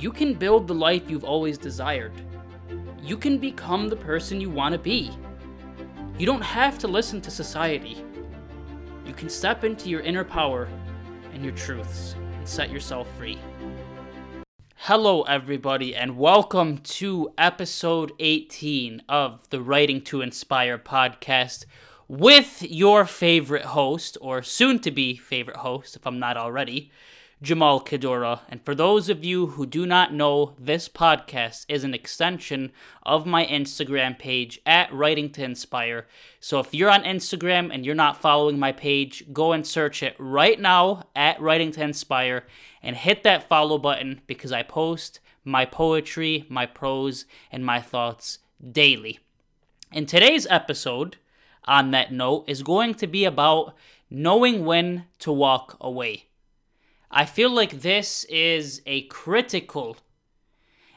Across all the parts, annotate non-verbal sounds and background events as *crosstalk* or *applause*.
you can build the life you've always desired. You can become the person you want to be. You don't have to listen to society. You can step into your inner power and your truths and set yourself free. Hello, everybody, and welcome to episode 18 of the Writing to Inspire podcast with your favorite host, or soon to be favorite host, if I'm not already, Jamal Kadora. And for those of you who do not know, this podcast is an extension of my Instagram page at Writing to Inspire. So if you're on Instagram and you're not following my page, go and search it right now at Writing to Inspire and hit that follow button because I post my poetry, my prose, and my thoughts daily. In today's episode, on that note, is going to be about knowing when to walk away. I feel like this is a critical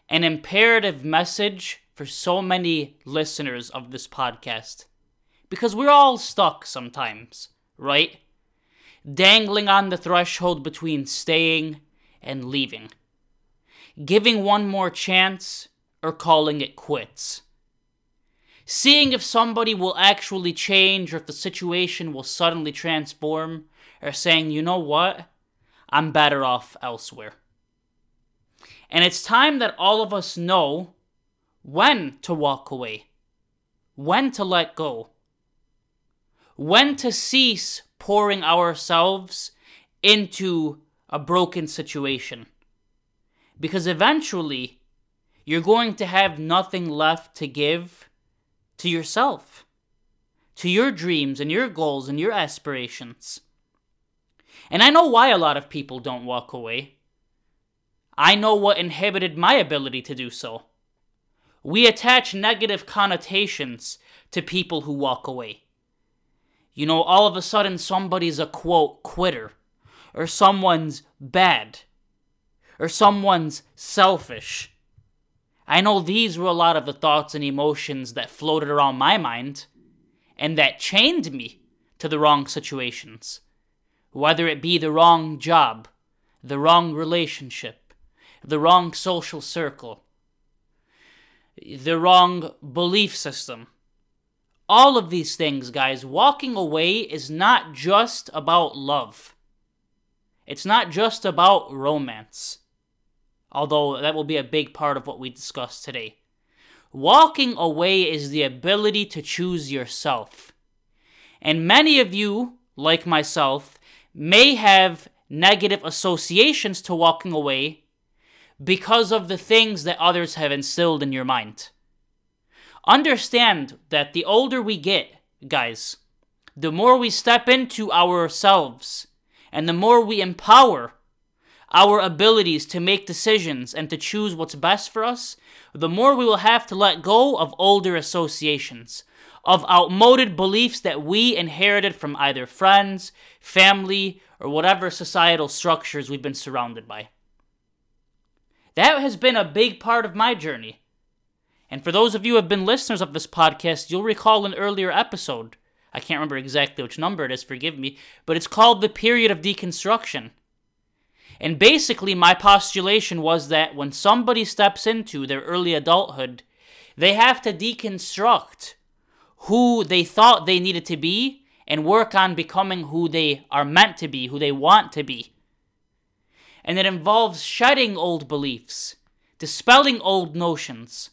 and imperative message for so many listeners of this podcast. Because we're all stuck sometimes, right? Dangling on the threshold between staying and leaving. Giving one more chance or calling it quits. Seeing if somebody will actually change or if the situation will suddenly transform, or saying, you know what? I'm better off elsewhere. And it's time that all of us know when to walk away, when to let go, when to cease pouring ourselves into a broken situation. Because eventually, you're going to have nothing left to give to yourself, to your dreams and your goals and your aspirations. And I know why a lot of people don't walk away. I know what inhibited my ability to do so. We attach negative connotations to people who walk away. You know, all of a sudden somebody's a quote quitter, or someone's bad, or someone's selfish. I know these were a lot of the thoughts and emotions that floated around my mind, and that chained me to the wrong situations whether it be the wrong job, the wrong relationship, the wrong social circle, the wrong belief system. All of these things, guys, walking away is not just about love. It's not just about romance. Although that will be a big part of what we discuss today. Walking away is the ability to choose yourself. And many of you, like myself, may have negative associations to walking away because of the things that others have instilled in your mind. Understand that the older we get, guys, the more we step into ourselves and the more we empower our abilities to make decisions and to choose what's best for us, the more we will have to let go of older associations, of outmoded beliefs that we inherited from either friends, family, or whatever societal structures we've been surrounded by. That has been a big part of my journey. And for those of you who have been listeners of this podcast, you'll recall an earlier episode. I can't remember exactly which number it is, forgive me, but it's called The Period of Deconstruction. And basically, my postulation was that when somebody steps into their early adulthood, they have to deconstruct who they thought they needed to be and work on becoming who they are meant to be, who they want to be. And it involves shedding old beliefs, dispelling old notions.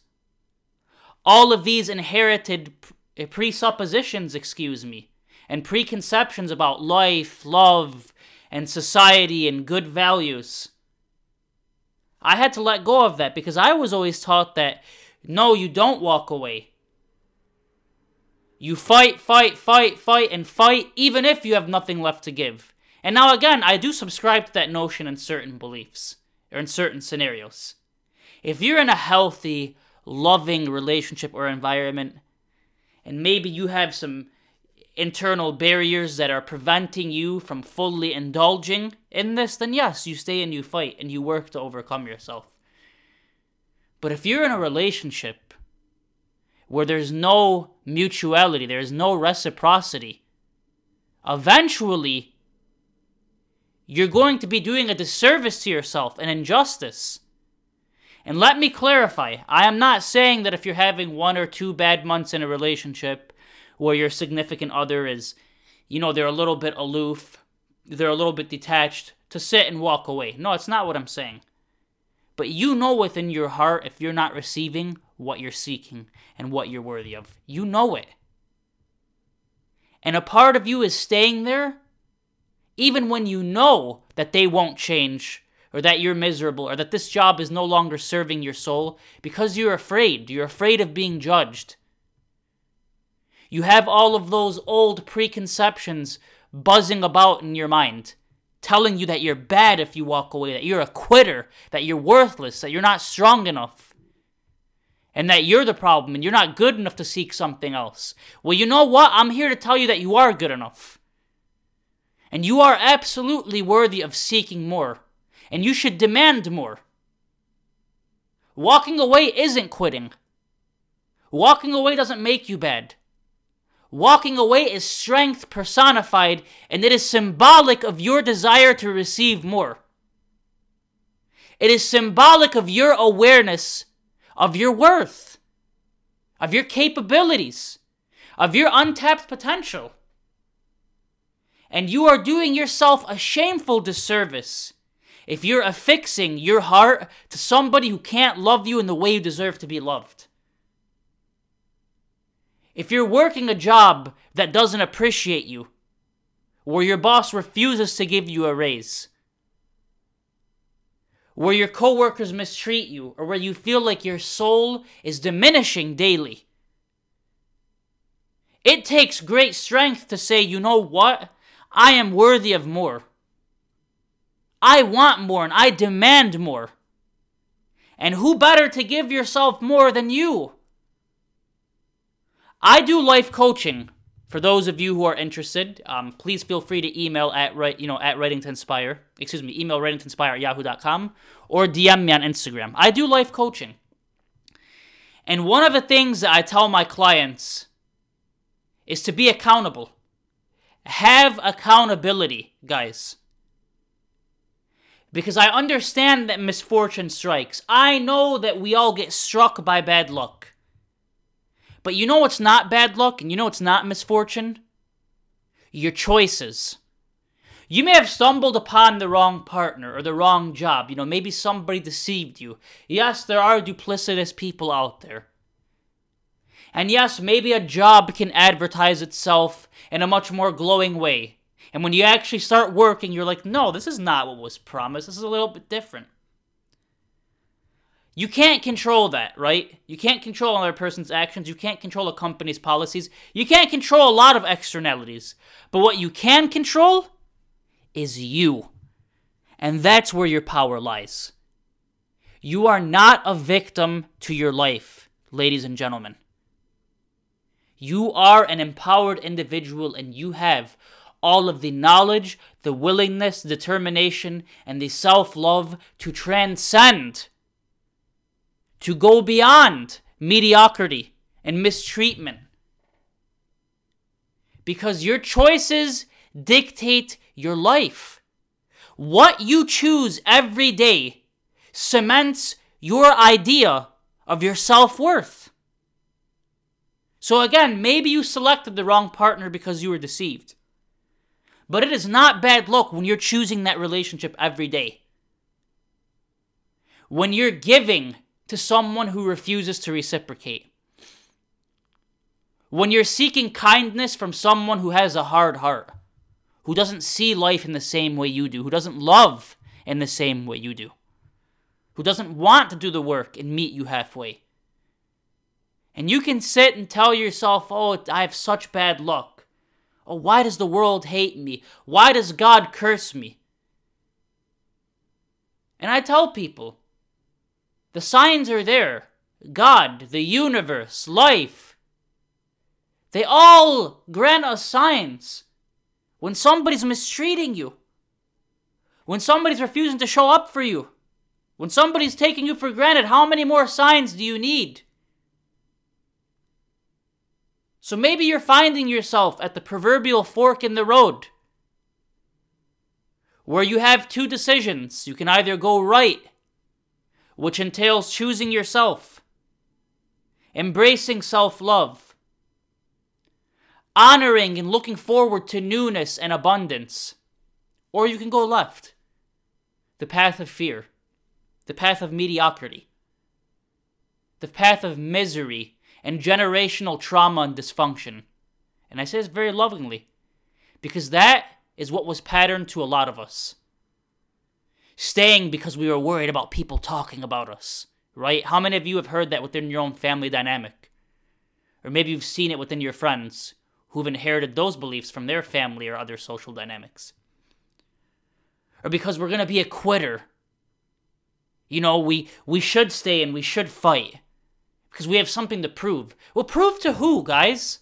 All of these inherited presuppositions, excuse me, and preconceptions about life, love, and society and good values. I had to let go of that because I was always taught that no, you don't walk away. You fight, fight, fight, fight, and fight, even if you have nothing left to give. And now, again, I do subscribe to that notion in certain beliefs, or in certain scenarios. If you're in a healthy, loving relationship or environment, and maybe you have some internal barriers that are preventing you from fully indulging in this, then yes, you stay and you fight and you work to overcome yourself. But if you're in a relationship where there's no mutuality, there's no reciprocity, eventually you're going to be doing a disservice to yourself, an injustice. And let me clarify I am not saying that if you're having one or two bad months in a relationship where your significant other is, you know, they're a little bit aloof, they're a little bit detached, to sit and walk away. No, it's not what I'm saying. But you know within your heart if you're not receiving what you're seeking and what you're worthy of. You know it. And a part of you is staying there even when you know that they won't change or that you're miserable or that this job is no longer serving your soul because you're afraid. You're afraid of being judged. You have all of those old preconceptions buzzing about in your mind, telling you that you're bad if you walk away, that you're a quitter, that you're worthless, that you're not strong enough, and that you're the problem and you're not good enough to seek something else. Well, you know what? I'm here to tell you that you are good enough. And you are absolutely worthy of seeking more and you should demand more. Walking away isn't quitting. Walking away doesn't make you bad. Walking away is strength personified, and it is symbolic of your desire to receive more. It is symbolic of your awareness of your worth, of your capabilities, of your untapped potential. And you are doing yourself a shameful disservice if you're affixing your heart to somebody who can't love you in the way you deserve to be loved. If you're working a job that doesn't appreciate you, where your boss refuses to give you a raise, where your coworkers mistreat you, or where you feel like your soul is diminishing daily, it takes great strength to say, you know what? I am worthy of more. I want more and I demand more. And who better to give yourself more than you? I do life coaching. For those of you who are interested, um, please feel free to email at right, you know, at writing to inspire. Excuse me, email writing to inspire at yahoo.com or DM me on Instagram. I do life coaching. And one of the things that I tell my clients is to be accountable. Have accountability, guys because I understand that misfortune strikes. I know that we all get struck by bad luck. But you know what's not bad luck and you know what's not misfortune? Your choices. You may have stumbled upon the wrong partner or the wrong job. You know, maybe somebody deceived you. Yes, there are duplicitous people out there. And yes, maybe a job can advertise itself in a much more glowing way. And when you actually start working, you're like, no, this is not what was promised. This is a little bit different. You can't control that, right? You can't control another person's actions. You can't control a company's policies. You can't control a lot of externalities. But what you can control is you. And that's where your power lies. You are not a victim to your life, ladies and gentlemen. You are an empowered individual and you have all of the knowledge, the willingness, determination, and the self love to transcend, to go beyond mediocrity and mistreatment. Because your choices dictate your life. What you choose every day cements your idea of your self worth. So, again, maybe you selected the wrong partner because you were deceived. But it is not bad luck when you're choosing that relationship every day. When you're giving to someone who refuses to reciprocate. When you're seeking kindness from someone who has a hard heart, who doesn't see life in the same way you do, who doesn't love in the same way you do, who doesn't want to do the work and meet you halfway. And you can sit and tell yourself, oh, I have such bad luck. Oh, why does the world hate me? Why does God curse me? And I tell people the signs are there God, the universe, life. They all grant us signs when somebody's mistreating you, when somebody's refusing to show up for you, when somebody's taking you for granted. How many more signs do you need? So maybe you're finding yourself at the proverbial fork in the road where you have two decisions. You can either go right, which entails choosing yourself, embracing self love, honoring and looking forward to newness and abundance. Or you can go left, the path of fear, the path of mediocrity, the path of misery and generational trauma and dysfunction. And I say this very lovingly, because that is what was patterned to a lot of us. Staying because we were worried about people talking about us, right? How many of you have heard that within your own family dynamic? Or maybe you've seen it within your friends who've inherited those beliefs from their family or other social dynamics. Or because we're going to be a quitter. You know, we, we should stay and we should fight because we have something to prove. Well, prove to who, guys?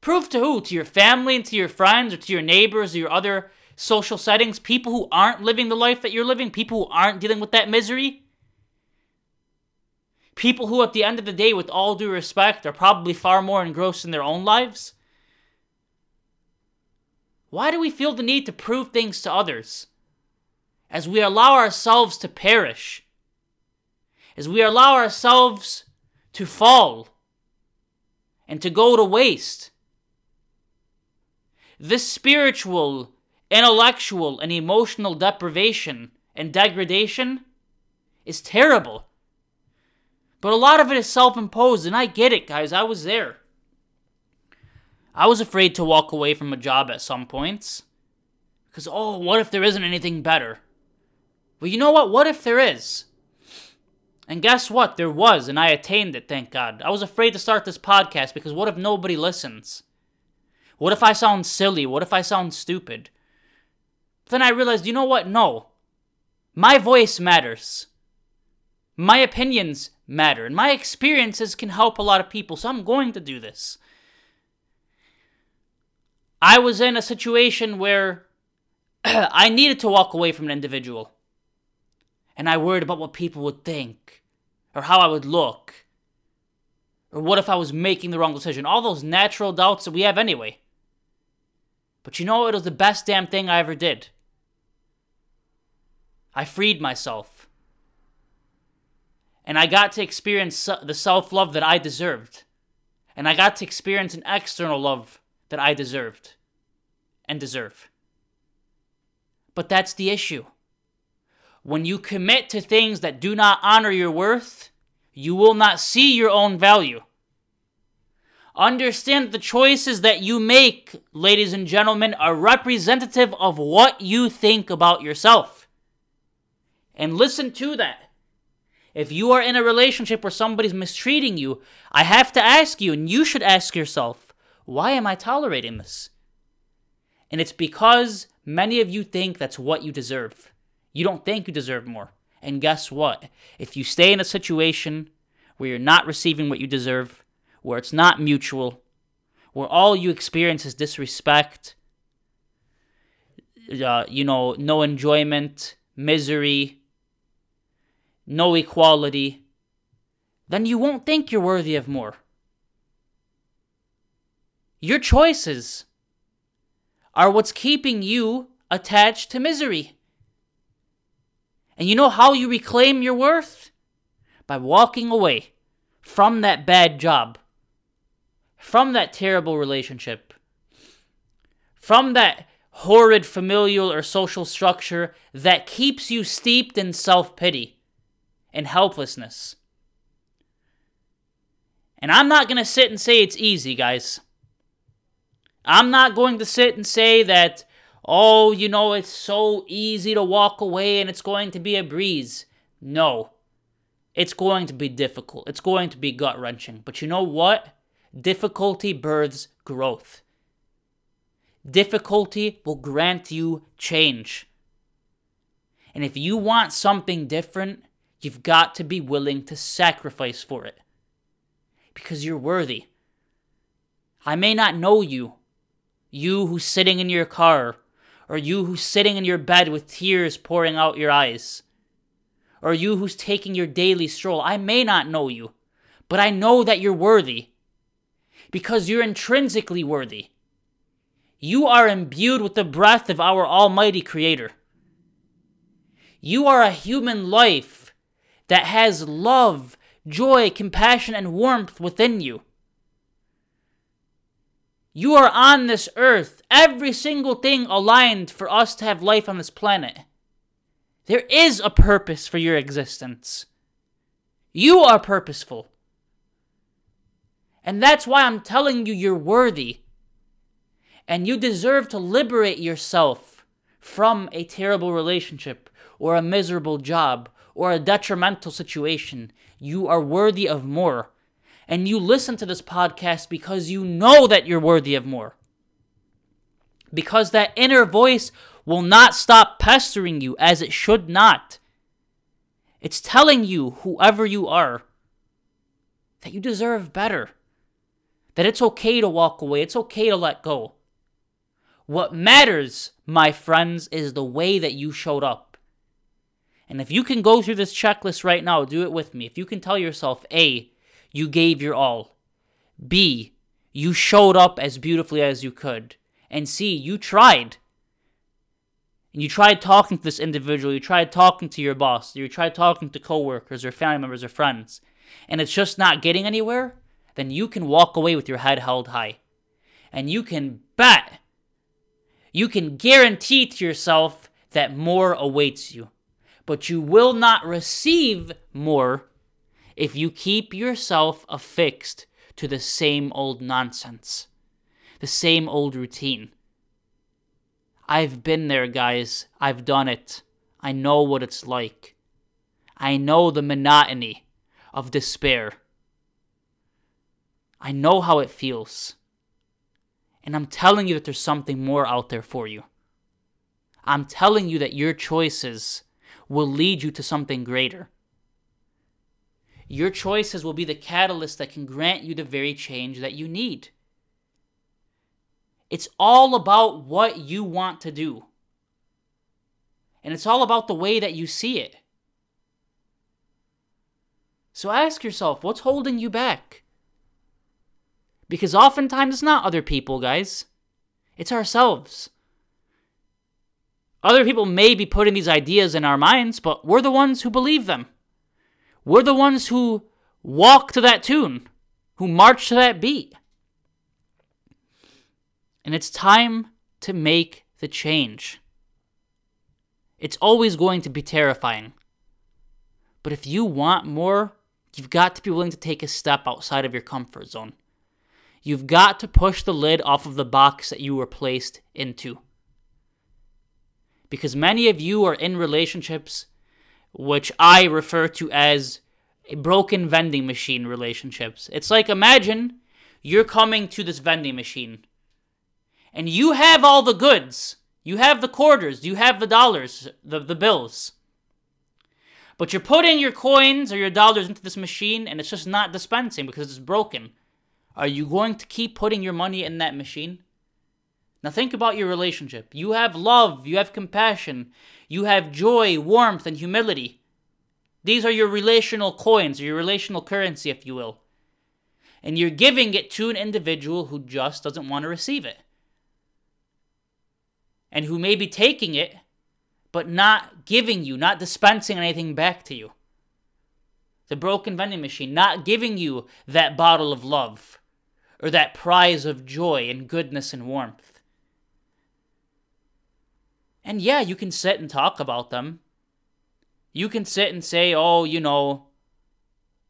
Prove to who? To your family and to your friends or to your neighbors or your other social settings? People who aren't living the life that you're living? People who aren't dealing with that misery? People who, at the end of the day, with all due respect, are probably far more engrossed in their own lives? Why do we feel the need to prove things to others? As we allow ourselves to perish as we allow ourselves to fall and to go to waste. This spiritual, intellectual, and emotional deprivation and degradation is terrible. But a lot of it is self imposed, and I get it, guys. I was there. I was afraid to walk away from a job at some points. Because, oh, what if there isn't anything better? Well, you know what? What if there is? And guess what? There was, and I attained it, thank God. I was afraid to start this podcast because what if nobody listens? What if I sound silly? What if I sound stupid? Then I realized, you know what? No. My voice matters. My opinions matter. And my experiences can help a lot of people, so I'm going to do this. I was in a situation where *clears throat* I needed to walk away from an individual. And I worried about what people would think or how I would look, or what if I was making the wrong decision? All those natural doubts that we have anyway. But you know, it was the best damn thing I ever did. I freed myself. And I got to experience the self love that I deserved. And I got to experience an external love that I deserved and deserve. But that's the issue. When you commit to things that do not honor your worth, you will not see your own value. Understand the choices that you make, ladies and gentlemen, are representative of what you think about yourself. And listen to that. If you are in a relationship where somebody's mistreating you, I have to ask you, and you should ask yourself, why am I tolerating this? And it's because many of you think that's what you deserve. You don't think you deserve more. And guess what? If you stay in a situation where you're not receiving what you deserve, where it's not mutual, where all you experience is disrespect, uh, you know, no enjoyment, misery, no equality, then you won't think you're worthy of more. Your choices are what's keeping you attached to misery. And you know how you reclaim your worth? By walking away from that bad job, from that terrible relationship, from that horrid familial or social structure that keeps you steeped in self pity and helplessness. And I'm not going to sit and say it's easy, guys. I'm not going to sit and say that oh, you know, it's so easy to walk away and it's going to be a breeze. No. It's going to be difficult. It's going to be gut wrenching. But you know what? Difficulty births growth. Difficulty will grant you change. And if you want something different, you've got to be willing to sacrifice for it. Because you're worthy. I may not know you, you who's sitting in your car or you who's sitting in your bed with tears pouring out your eyes, or you who's taking your daily stroll. I may not know you, but I know that you're worthy because you're intrinsically worthy. You are imbued with the breath of our Almighty Creator. You are a human life that has love, joy, compassion, and warmth within you. You are on this earth, every single thing aligned for us to have life on this planet. There is a purpose for your existence. You are purposeful. And that's why I'm telling you you're worthy. And you deserve to liberate yourself from a terrible relationship or a miserable job or a detrimental situation. You are worthy of more. And you listen to this podcast because you know that you're worthy of more. Because that inner voice will not stop pestering you as it should not. It's telling you, whoever you are, that you deserve better. That it's okay to walk away, it's okay to let go. What matters, my friends, is the way that you showed up. And if you can go through this checklist right now, do it with me. If you can tell yourself, A, you gave your all. B, you showed up as beautifully as you could. And C, you tried. And you tried talking to this individual, you tried talking to your boss, you tried talking to coworkers or family members or friends, and it's just not getting anywhere, then you can walk away with your head held high. And you can bet, you can guarantee to yourself that more awaits you. But you will not receive more if you keep yourself affixed to the same old nonsense, the same old routine. I've been there, guys. I've done it. I know what it's like. I know the monotony of despair. I know how it feels. And I'm telling you that there's something more out there for you. I'm telling you that your choices will lead you to something greater. Your choices will be the catalyst that can grant you the very change that you need. It's all about what you want to do. And it's all about the way that you see it. So ask yourself what's holding you back? Because oftentimes it's not other people, guys, it's ourselves. Other people may be putting these ideas in our minds, but we're the ones who believe them. We're the ones who walk to that tune, who march to that beat. And it's time to make the change. It's always going to be terrifying. But if you want more, you've got to be willing to take a step outside of your comfort zone. You've got to push the lid off of the box that you were placed into. Because many of you are in relationships which I refer to as broken vending machine relationships. It's like imagine you're coming to this vending machine and you have all the goods. You have the quarters, you have the dollars, the, the bills. But you're putting your coins or your dollars into this machine and it's just not dispensing because it's broken. Are you going to keep putting your money in that machine? Now think about your relationship. You have love, you have compassion, you have joy, warmth, and humility. These are your relational coins, or your relational currency, if you will. And you're giving it to an individual who just doesn't want to receive it. And who may be taking it, but not giving you, not dispensing anything back to you. The broken vending machine, not giving you that bottle of love, or that prize of joy and goodness and warmth. And yeah, you can sit and talk about them you can sit and say, "Oh, you know,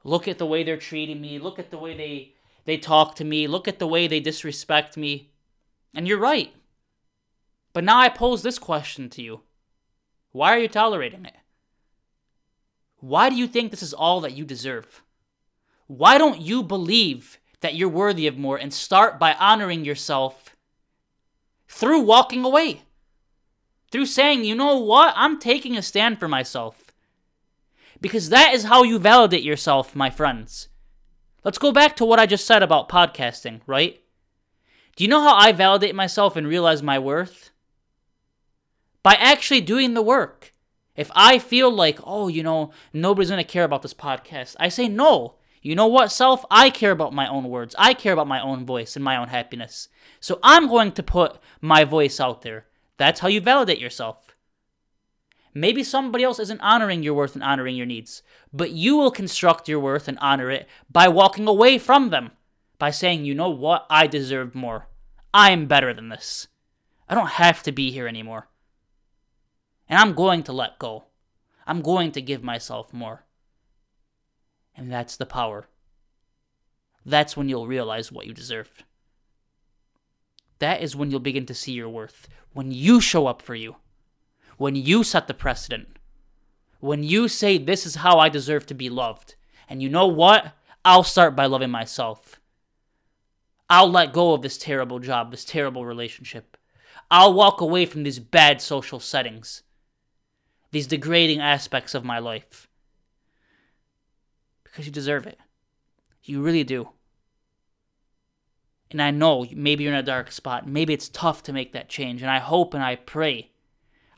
look at the way they're treating me. Look at the way they they talk to me. Look at the way they disrespect me." And you're right. But now I pose this question to you. Why are you tolerating it? Why do you think this is all that you deserve? Why don't you believe that you're worthy of more and start by honoring yourself through walking away? Through saying, you know what? I'm taking a stand for myself. Because that is how you validate yourself, my friends. Let's go back to what I just said about podcasting, right? Do you know how I validate myself and realize my worth? By actually doing the work. If I feel like, oh, you know, nobody's going to care about this podcast, I say, no. You know what, self? I care about my own words. I care about my own voice and my own happiness. So I'm going to put my voice out there. That's how you validate yourself. Maybe somebody else isn't honoring your worth and honoring your needs, but you will construct your worth and honor it by walking away from them, by saying, you know what, I deserve more. I'm better than this. I don't have to be here anymore. And I'm going to let go. I'm going to give myself more. And that's the power. That's when you'll realize what you deserve. That is when you'll begin to see your worth. When you show up for you when you set the precedent, when you say, This is how I deserve to be loved. And you know what? I'll start by loving myself. I'll let go of this terrible job, this terrible relationship. I'll walk away from these bad social settings, these degrading aspects of my life. Because you deserve it. You really do. And I know maybe you're in a dark spot. Maybe it's tough to make that change. And I hope and I pray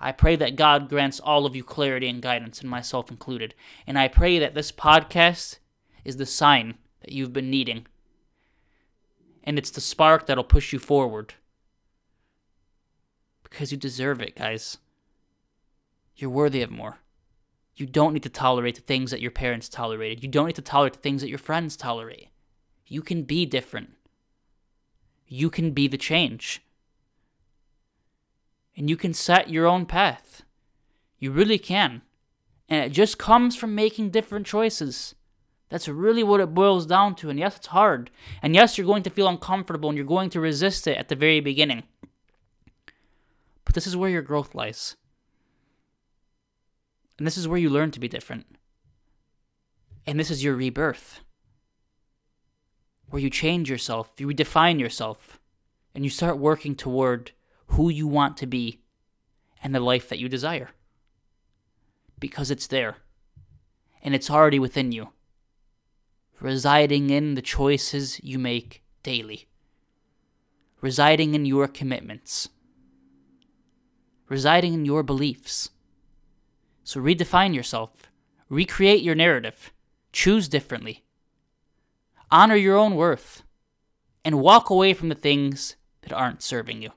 I pray that God grants all of you clarity and guidance, and myself included. And I pray that this podcast is the sign that you've been needing. And it's the spark that'll push you forward. Because you deserve it, guys. You're worthy of more. You don't need to tolerate the things that your parents tolerated. You don't need to tolerate the things that your friends tolerate. You can be different. You can be the change and you can set your own path. You really can. And it just comes from making different choices. That's really what it boils down to. And yes, it's hard. And yes, you're going to feel uncomfortable and you're going to resist it at the very beginning. But this is where your growth lies. And this is where you learn to be different. And this is your rebirth. Where you change yourself, you redefine yourself, and you start working toward who you want to be and the life that you desire. Because it's there. And it's already within you, residing in the choices you make daily, residing in your commitments, residing in your beliefs. So redefine yourself, recreate your narrative, choose differently, honor your own worth, and walk away from the things that aren't serving you.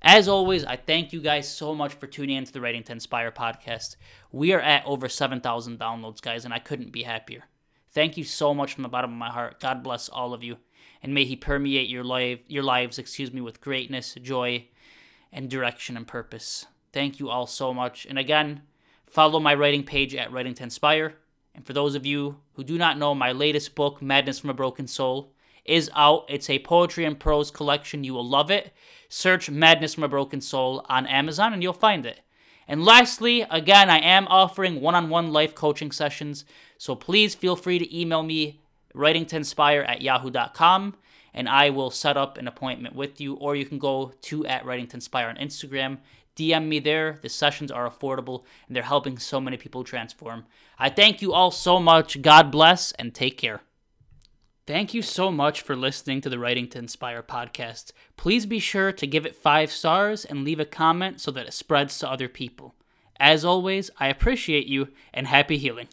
As always, I thank you guys so much for tuning into the Writing to Inspire podcast. We are at over 7,000 downloads, guys, and I couldn't be happier. Thank you so much from the bottom of my heart. God bless all of you, and may He permeate your life, your lives, excuse me, with greatness, joy, and direction and purpose. Thank you all so much. And again, follow my writing page at Writing to Inspire. And for those of you who do not know, my latest book, Madness from a Broken Soul, is out. It's a poetry and prose collection. You will love it. Search Madness from a Broken Soul on Amazon and you'll find it. And lastly, again, I am offering one on one life coaching sessions. So please feel free to email me, writing to inspire at yahoo.com, and I will set up an appointment with you. Or you can go to at writing to inspire on Instagram. DM me there. The sessions are affordable and they're helping so many people transform. I thank you all so much. God bless and take care. Thank you so much for listening to the Writing to Inspire podcast. Please be sure to give it five stars and leave a comment so that it spreads to other people. As always, I appreciate you and happy healing.